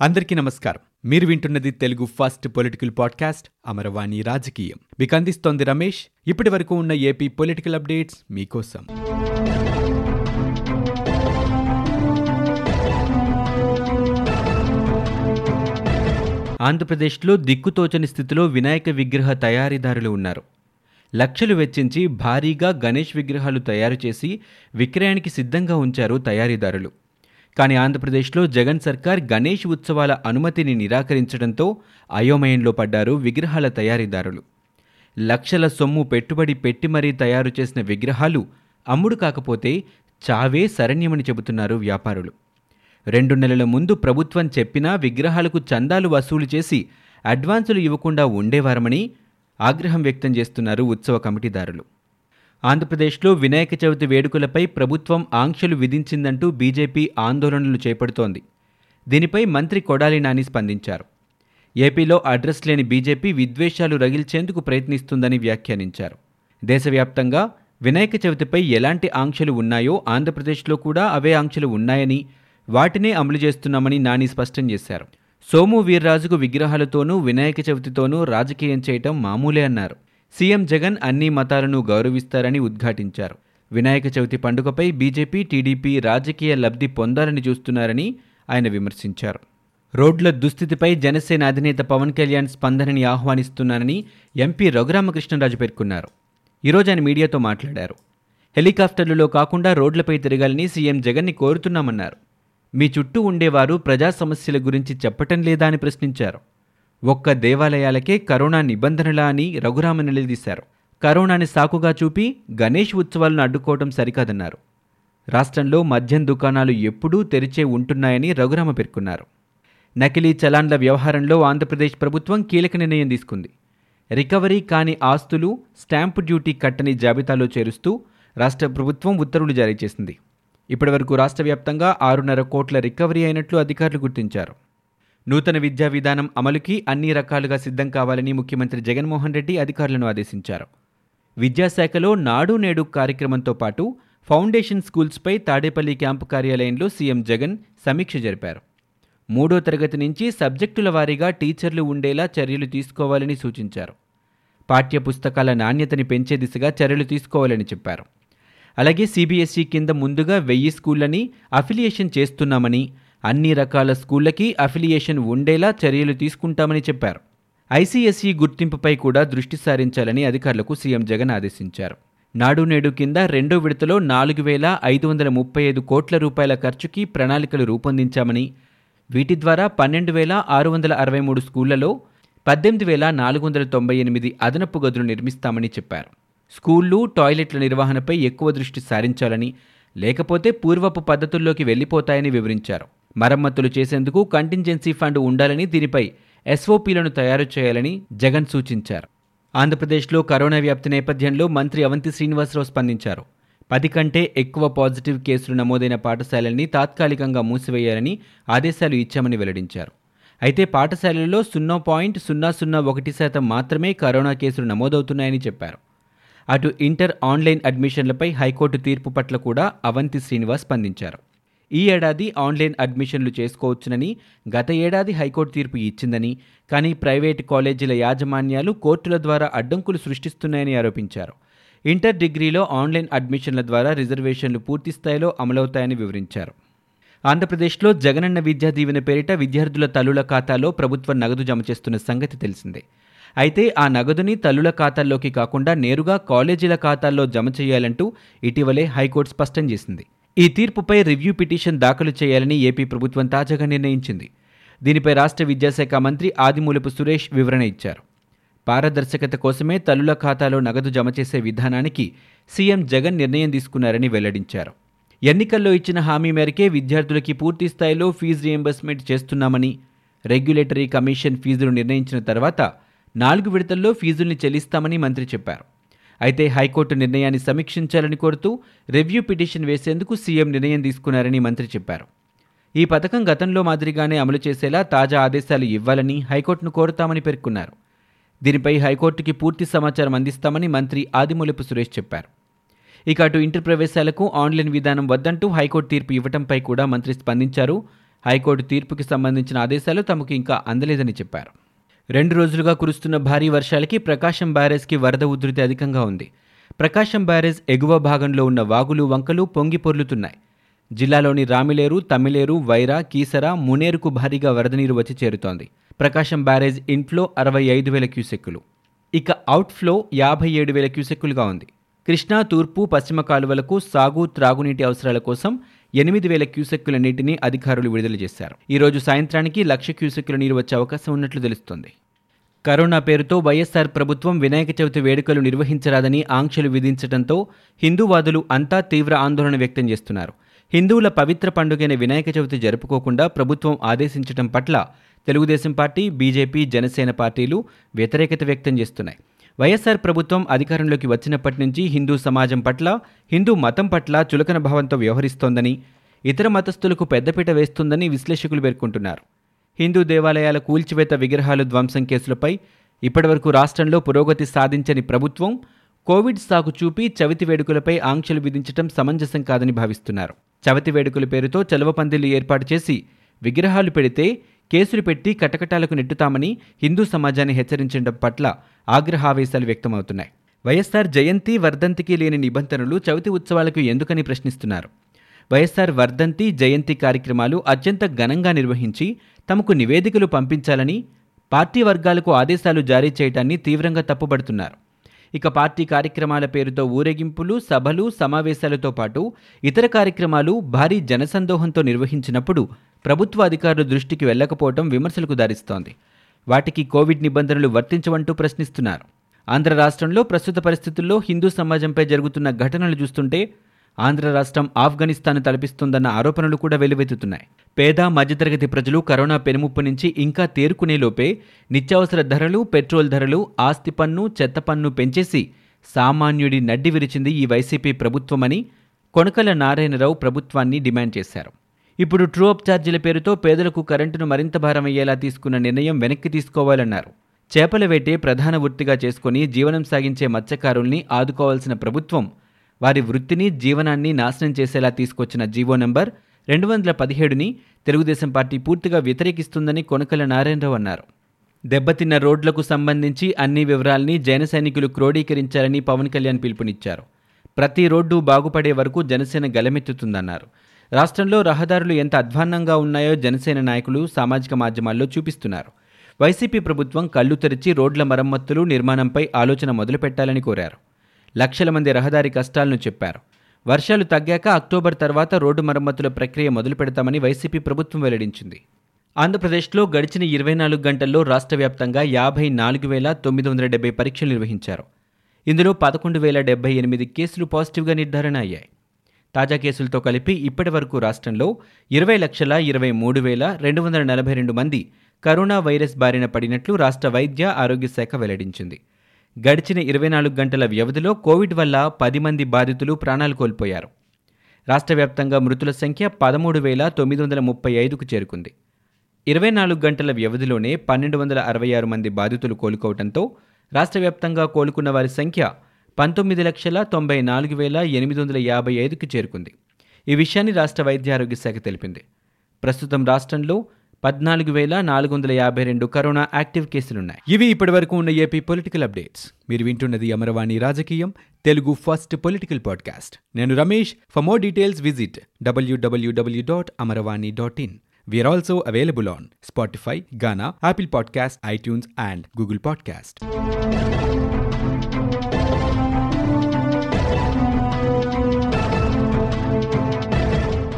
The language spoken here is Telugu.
అందరికీ నమస్కారం. మీరు వింటున్నది Telugu first political podcast Amaravani రాజకీయం. మీకు అందిస్తోంది రమేష్. ఇప్పటి వరకు ఉన్న ఏపీ పొలిటికల్ అప్డేట్స్ మీకోసం. ఆంధ్రప్రదేశ్లో దిక్కుతోచని స్థితిలో వినాయక విగ్రహ తయారీదారులు ఉన్నారు. లక్షలు వెచ్చించి భారీగా గణేష్ విగ్రహాలు తయారు చేసి విక్రయానికి సిద్ధంగా ఉంచారు తయారీదారులు. కానీ ఆంధ్రప్రదేశ్లో జగన్ సర్కార్ గణేష్ ఉత్సవాల అనుమతిని నిరాకరించడంతో అయోమయంలో పడ్డారు విగ్రహాల తయారీదారులు. లక్షల సొమ్ము పెట్టుబడి పెట్టి మరీ తయారు చేసిన విగ్రహాలు అమ్ముడు కాకపోతే చావే శరణ్యమని చెబుతున్నారు వ్యాపారులు. రెండు నెలల ముందు ప్రభుత్వం చెప్పినా విగ్రహాలకు చందాలు వసూలు చేసి అడ్వాన్సులు ఇవ్వకుండా ఉండేవారమని ఆగ్రహం వ్యక్తం చేస్తున్నారు ఉత్సవ కమిటీదారులు. ఆంధ్రప్రదేశ్లో వినాయక చవితి వేడుకలపై ప్రభుత్వం ఆంక్షలు విధించిందంటూ బీజేపీ ఆందోళనలు చేపడుతోంది. దీనిపై మంత్రి కొడాలి నాని స్పందించారు. ఏపీలో అడ్రస్ లేని బీజేపీ విద్వేషాలు రగిల్చేందుకు ప్రయత్నిస్తుందని వ్యాఖ్యానించారు. దేశవ్యాప్తంగా వినాయక చవితిపై ఎలాంటి ఆంక్షలు ఉన్నాయో ఆంధ్రప్రదేశ్లో కూడా అవే ఆంక్షలు ఉన్నాయని వాటినే అమలు చేస్తున్నామని నాని స్పష్టం చేశారు. సోము వీర్రాజుకు విగ్రహాలతోనూ వినాయక చవితితోనూ రాజకీయం చేయటం మామూలే అన్నారు. సీఎం జగన్ అన్ని మతాలను గౌరవిస్తారని ఉద్ఘాటించారు. వినాయక చవితి పండుగపై బీజేపీ టీడీపీ రాజకీయ లబ్ధి పొందాలని చూస్తున్నారని ఆయన విమర్శించారు. రోడ్ల దుస్థితిపై జనసేన అధినేత పవన్ కళ్యాణ్ స్పందనని ఆహ్వానిస్తున్నానని ఎంపీ రఘురామకృష్ణరాజు పేర్కొన్నారు. ఈరోజు ఆయన మీడియాతో మాట్లాడారు. హెలికాప్టర్లలో కాకుండా రోడ్లపై తిరగాలని సీఎం జగన్ని కోరుతున్నామన్నారు. మీ చుట్టూ ఉండేవారు ప్రజా సమస్యల గురించి చెప్పటం లేదా అని ప్రశ్నించారు. ఒక్క దేవాలయాలకే కరోనా నిబంధనలా అని రఘురామ నిలదీశారు. కరోనాని సాకుగా చూపి గణేష్ ఉత్సవాలను అడ్డుకోవడం సరికాదన్నారు. రాష్ట్రంలో మద్యం దుకాణాలు ఎప్పుడూ తెరిచే ఉంటున్నాయని రఘురామ పేర్కొన్నారు. నకిలీ చలాన్ల వ్యవహారంలో ఆంధ్రప్రదేశ్ ప్రభుత్వం కీలక నిర్ణయం తీసుకుంది. రికవరీ కాని ఆస్తులు స్టాంపు డ్యూటీ కట్టని జాబితాలో చేరుస్తూ రాష్ట్ర ప్రభుత్వం ఉత్తర్వులు జారీ చేసింది. ఇప్పటివరకు రాష్ట్ర వ్యాప్తంగా ఆరున్నర కోట్ల రికవరీ అయినట్లు అధికారులు గుర్తించారు. నూతన విద్యా విధానం అమలుకి అన్ని రకాలుగా సిద్ధం కావాలని ముఖ్యమంత్రి జగన్మోహన్ రెడ్డి అధికారులను ఆదేశించారు. విద్యాశాఖలో నాడు నేడు కార్యక్రమంతో పాటు ఫౌండేషన్ స్కూల్స్పై తాడేపల్లి క్యాంపు కార్యాలయంలో సీఎం జగన్ సమీక్ష జరిపారు. మూడో తరగతి నుంచి సబ్జెక్టుల వారీగా టీచర్లు ఉండేలా చర్యలు తీసుకోవాలని సూచించారు. పాఠ్య పుస్తకాల నాణ్యతని పెంచే దిశగా చర్యలు తీసుకోవాలని చెప్పారు. అలాగే సిబిఎస్ఈ కింద ముందుగా వెయ్యి స్కూళ్ళని అఫిలియేషన్ చేస్తున్నామని అన్ని రకాల స్కూళ్ళకి అఫిలియేషన్ ఉండేలా చర్యలు తీసుకుంటామని చెప్పారు. ఐసీఎస్ఈ గుర్తింపుపై కూడా దృష్టి సారించాలని అధికారులకు సీఎం జగన్ ఆదేశించారు. నాడు నేడు కింద రెండో విడతలో నాలుగు వేల ఐదు వందల ముప్పై ఐదు కోట్ల రూపాయల ఖర్చుకి ప్రణాళికలు రూపొందించామని వీటి ద్వారా పన్నెండు వేల ఆరు వందల అరవై మూడు స్కూళ్ళలో పద్దెనిమిది వేల నాలుగు వందల తొంభై ఎనిమిది అదనపు గదులు నిర్మిస్తామని చెప్పారు. స్కూళ్ళు టాయిలెట్ల నిర్వహణపై ఎక్కువ దృష్టి సారించాలని లేకపోతే పూర్వపు పద్ధతుల్లోకి వెళ్ళిపోతాయని వివరించారు. మరమ్మతులు చేసేందుకు కంటింజెన్సీ ఫండ్ ఉండాలని దీనిపై ఎస్ఓపీలను తయారు చేయాలని జగన్ సూచించారు. ఆంధ్రప్రదేశ్లో కరోనా వ్యాప్తి నేపథ్యంలో మంత్రి అవంతి శ్రీనివాసరావు స్పందించారు. పది కంటే ఎక్కువ పాజిటివ్ కేసులు నమోదైన పాఠశాలల్ని తాత్కాలికంగా మూసివేయాలని ఆదేశాలు ఇచ్చామని వెల్లడించారు. అయితే పాఠశాలల్లో సున్నా పాయింట్ సున్నా సున్నా ఒకటి శాతం మాత్రమే కరోనా కేసులు నమోదవుతున్నాయని చెప్పారు. అటు ఇంటర్ ఆన్లైన్ అడ్మిషన్లపై హైకోర్టు తీర్పు పట్ల కూడా అవంతి శ్రీనివాస్ స్పందించారు. ఈ ఏడాది ఆన్లైన్ అడ్మిషన్లు చేసుకోవచ్చునని గత ఏడాది హైకోర్టు తీర్పు ఇచ్చిందని కానీ ప్రైవేటు కాలేజీల యాజమాన్యాలు కోర్టుల ద్వారా అడ్డంకులు సృష్టిస్తున్నాయని ఆరోపించారు. ఇంటర్ డిగ్రీలో ఆన్లైన్ అడ్మిషన్ల ద్వారా రిజర్వేషన్లు పూర్తి స్థాయిలో అమలవుతాయని వివరించారు. ఆంధ్రప్రదేశ్లో జగనన్న విద్యా దీవెన పేరిట విద్యార్థుల తల్లుల ఖాతాలో ప్రభుత్వం నగదు జమ చేస్తున్న సంగతి తెలిసిందే. అయితే ఆ నగదుని తల్లుల ఖాతాల్లోకి కాకుండా నేరుగా కాలేజీల ఖాతాల్లో జమ చేయాలంటూ ఇటీవలే హైకోర్టు స్పష్టం చేసింది. ఈ తీర్పుపై రివ్యూ పిటిషన్ దాఖలు చేయాలని ఏపీ ప్రభుత్వం తాజాగా నిర్ణయించింది. దీనిపై రాష్ట్ర విద్యాశాఖ మంత్రి ఆదిమూలపు సురేష్ వివరణ ఇచ్చారు. పారదర్శకత కోసమే తల్లుల ఖాతాలో నగదు జమ చేసే విధానానికి సీఎం జగన్ నిర్ణయం తీసుకున్నారని వెల్లడించారు. ఎన్నికల్లో ఇచ్చిన హామీ మేరకే విద్యార్థులకి పూర్తి స్థాయిలో ఫీజు రియంబర్స్మెంట్ చేస్తున్నామని రెగ్యులేటరీ కమిషన్ ఫీజులు నిర్ణయించిన తర్వాత నాలుగు విడతల్లో ఫీజుల్ని చెల్లిస్తామని మంత్రి చెప్పారు. అయితే హైకోర్టు నిర్ణయాన్ని సమీక్షించాలని కోరుతూ రివ్యూ పిటిషన్ వేసేందుకు సీఎం నిర్ణయం తీసుకున్నారని మంత్రి చెప్పారు. ఈ పథకం గతంలో మాదిరిగానే అమలు చేసేలా తాజా ఆదేశాలు ఇవ్వాలని హైకోర్టును కోరుతామని పేర్కొన్నారు. దీనిపై హైకోర్టుకి పూర్తి సమాచారం అందిస్తామని మంత్రి ఆదిమూలపు సురేష్ చెప్పారు. ఇక అటు ఇంటర్ ప్రవేశాలకు ఆన్లైన్ విధానం వద్దంటూ హైకోర్టు తీర్పు ఇవ్వటంపై కూడా మంత్రి స్పందించారు. హైకోర్టు తీర్పుకి సంబంధించిన ఆదేశాలు తమకు ఇంకా అందలేదని చెప్పారు. రెండు రోజులుగా కురుస్తున్న భారీ వర్షాలకి ప్రకాశం బ్యారేజ్కి వరద ఉధృతి అధికంగా ఉంది. ప్రకాశం బ్యారేజ్ ఎగువ భాగంలో ఉన్న వాగులు వంకలు పొంగి పొర్లుతున్నాయి. జిల్లాలోని రామిలేరు తమిళేరు వైరా కీసర మునేరుకు భారీగా వరద నీరు వచ్చి చేరుతోంది. ప్రకాశం బ్యారేజ్ ఇన్ఫ్లో అరవై ఐదు వేల క్యూసెక్కులు. ఇక అవుట్ఫ్లో యాభై ఏడు వేల క్యూసెక్కులుగా ఉంది. కృష్ణా తూర్పు పశ్చిమ కాలువలకు సాగు త్రాగునీటి అవసరాల కోసం ఎనిమిది వేల క్యూసెక్కుల నీటిని అధికారులు విడుదల చేశారు. ఈరోజు సాయంత్రానికి లక్ష క్యూసెక్కుల నీరు వచ్చే అవకాశం ఉన్నట్లు తెలుస్తోంది. కరోనా పేరుతో వైఎస్సార్ ప్రభుత్వం వినాయక చవితి వేడుకలు నిర్వహించరాదని ఆంక్షలు విధించడంతో హిందూవాదులు అంతా తీవ్ర ఆందోళన వ్యక్తం చేస్తున్నారు. హిందువుల పవిత్ర పండుగైన వినాయక చవితి జరుపుకోకుండా ప్రభుత్వం ఆదేశించడం పట్ల తెలుగుదేశం పార్టీ బీజేపీ జనసేన పార్టీలు వ్యతిరేకత వ్యక్తం చేస్తున్నాయి. వైఎస్సార్ ప్రభుత్వం అధికారంలోకి వచ్చినప్పటి నుంచి హిందూ సమాజం పట్ల హిందూ మతం పట్ల చులకన భావంతో వ్యవహరిస్తోందని ఇతర మతస్థులకు పెద్దపీట వేస్తుందని విశ్లేషకులు పేర్కొంటున్నారు. హిందూ దేవాలయాల కూల్చివేత విగ్రహాలు ధ్వంసం కేసులపై ఇప్పటివరకు రాష్ట్రంలో పురోగతి సాధించని ప్రభుత్వం కోవిడ్ సాగు చూపి చవితి వేడుకలపై ఆంక్షలు విధించడం సమంజసం కాదని భావిస్తున్నారు. చవితి వేడుకల పేరుతో చలవపందిళ్ళు ఏర్పాటు చేసి విగ్రహాలు పెడితే కేసులు పెట్టి కటకటాలకు నెట్టుతామని హిందూ సమాజాన్ని హెచ్చరించడం పట్ల ఆగ్రహావేశాలు వ్యక్తమవుతున్నాయి. వైఎస్ఆర్ జయంతి వర్ధంతికి లేని నిబంధనలు చవితి ఉత్సవాలకు ఎందుకని ప్రశ్నిస్తున్నారు? వైఎస్ఆర్ వర్ధంతి జయంతి కార్యక్రమాలు అత్యంత ఘనంగా నిర్వహించి తమకు నివేదికలు పంపించాలని పార్టీ వర్గాలకు ఆదేశాలు జారీ చేయడాన్ని తీవ్రంగా తప్పుబడుతున్నారు. ఇక పార్టీ కార్యక్రమాల పేరుతో ఊరేగింపులు సభలు సమావేశాలతో పాటు ఇతర కార్యక్రమాలు భారీ జనసందోహంతో నిర్వహించినప్పుడు ప్రభుత్వ అధికారుల దృష్టికి వెళ్ళకపోవడం విమర్శలకు దారిస్తోంది. వాటికి కోవిడ్ నిబంధనలు వర్తించవంటూ ప్రశ్నిస్తున్నారు. ఆంధ్ర రాష్ట్రంలో ప్రస్తుత పరిస్థితుల్లో హిందూ సమాజంపై జరుగుతున్న ఘటనలు చూస్తుంటే ఆంధ్ర రాష్ట్రం ఆఫ్ఘనిస్తాన్ తలపిస్తుందన్న ఆరోపణలు కూడా వెలువెత్తుతున్నాయి. పేద మధ్యతరగతి ప్రజలు కరోనా పెనుముప్పు నుంచి ఇంకా తేరుకునేలోపే నిత్యావసర ధరలు పెట్రోల్ ధరలు ఆస్తి పన్ను చెత్త పన్ను పెంచేసి సామాన్యుడి నడ్డి విరిచింది ఈ వైసీపీ ప్రభుత్వమని కొనకల నారాయణరావు ప్రభుత్వాన్ని డిమాండ్ చేశారు. ఇప్పుడు ట్రూ అప్ ఛార్జీల పేరుతో పేదలకు కరెంటును మరింత భారమయ్యేలా తీసుకున్న నిర్ణయం వెనక్కి తీసుకోవాలన్నారు. చేపల వేటే ప్రధాన వృత్తిగా చేసుకుని జీవనం సాగించే మత్స్యకారుల్ని ఆదుకోవాల్సిన ప్రభుత్వం వారి వృత్తిని జీవనాన్ని నాశనం చేసేలా తీసుకొచ్చిన జీవో నంబర్ రెండు వందల పదిహేడుని తెలుగుదేశం పార్టీ పూర్తిగా వ్యతిరేకిస్తుందని కొనకల నారాయణరావు అన్నారు. దెబ్బతిన్న రోడ్లకు సంబంధించి అన్ని వివరాల్ని జన సైనికులు క్రోడీకరించాలని పవన్ కళ్యాణ్ పిలుపునిచ్చారు. ప్రతి రోడ్డు బాగుపడే వరకు జనసేన గలమెత్తుతుందన్నారు. రాష్ట్రంలో రహదారులు ఎంత అధ్వాన్నంగా ఉన్నాయో జనసేన నాయకులు సామాజిక మాధ్యమాల్లో చూపిస్తున్నారు. వైసీపీ ప్రభుత్వం కళ్ళు తెరిచి రోడ్ల మరమ్మతులు నిర్మాణంపై ఆలోచన మొదలుపెట్టాలని కోరారు. లక్షల మంది రహదారి కష్టాలను చెప్పారు. వర్షాలు తగ్గాక అక్టోబర్ తర్వాత రోడ్డు మరమ్మతుల ప్రక్రియ మొదలు పెడతామని వైసీపీ ప్రభుత్వం వెల్లడించింది. ఆంధ్రప్రదేశ్లో గడిచిన ఇరవై నాలుగు గంటల్లో రాష్ట్ర వ్యాప్తంగా యాభై నాలుగు వేల తొమ్మిది వందల డెబ్బై పరీక్షలు నిర్వహించారు. ఇందులో పదకొండు వేల డెబ్బై ఎనిమిది కేసులు పాజిటివ్గా నిర్ధారణ అయ్యాయి. తాజా కేసులతో కలిపి ఇప్పటి వరకు రాష్ట్రంలో ఇరవై లక్షల ఇరవై మూడు వేల రెండు వందల నలభై రెండు మంది కరోనా వైరస్ బారిన పడినట్లు రాష్ట్ర వైద్య ఆరోగ్య శాఖ వెల్లడించింది. గడిచిన ఇరవై నాలుగు గంటల వ్యవధిలో కోవిడ్ వల్ల పది మంది బాధితులు ప్రాణాలు కోల్పోయారు. రాష్ట్ర వ్యాప్తంగా మృతుల సంఖ్య పదమూడు వేల తొమ్మిది వందల ముప్పై ఐదుకు చేరుకుంది. ఇరవై నాలుగు గంటల వ్యవధిలోనే పన్నెండు వందల అరవై ఆరు మంది బాధితులు కోలుకోవడంతో రాష్ట్ర వ్యాప్తంగా కోలుకున్న వారి సంఖ్య పంతొమ్మిది లక్షల తొంభై నాలుగు వేల ఎనిమిది వందల యాభై ఐదుకు చేరుకుంది. ఈ విషయాన్ని రాష్ట్ర వైద్య ఆరోగ్య శాఖ తెలిపింది. ప్రస్తుతం రాష్ట్రంలో పద్నాలుగు వేల నాలుగు వందల యాభై రెండు కరోనా యాక్టివ్ కేసులున్నాయి. ఇవి ఇప్పటివరకు ఉన్న ఏపీ పొలిటికల్ అప్డేట్స్. మీరు వింటున్నది అమరవాణి రాజకీయం తెలుగు ఫస్ట్ పొలిటికల్ పాడ్కాస్ట్. నేను Ramesh. For more details visit W W W dot Amaravani dot in. We also available on Spotify Gaana Ghana, podcast iTunes and Google podcast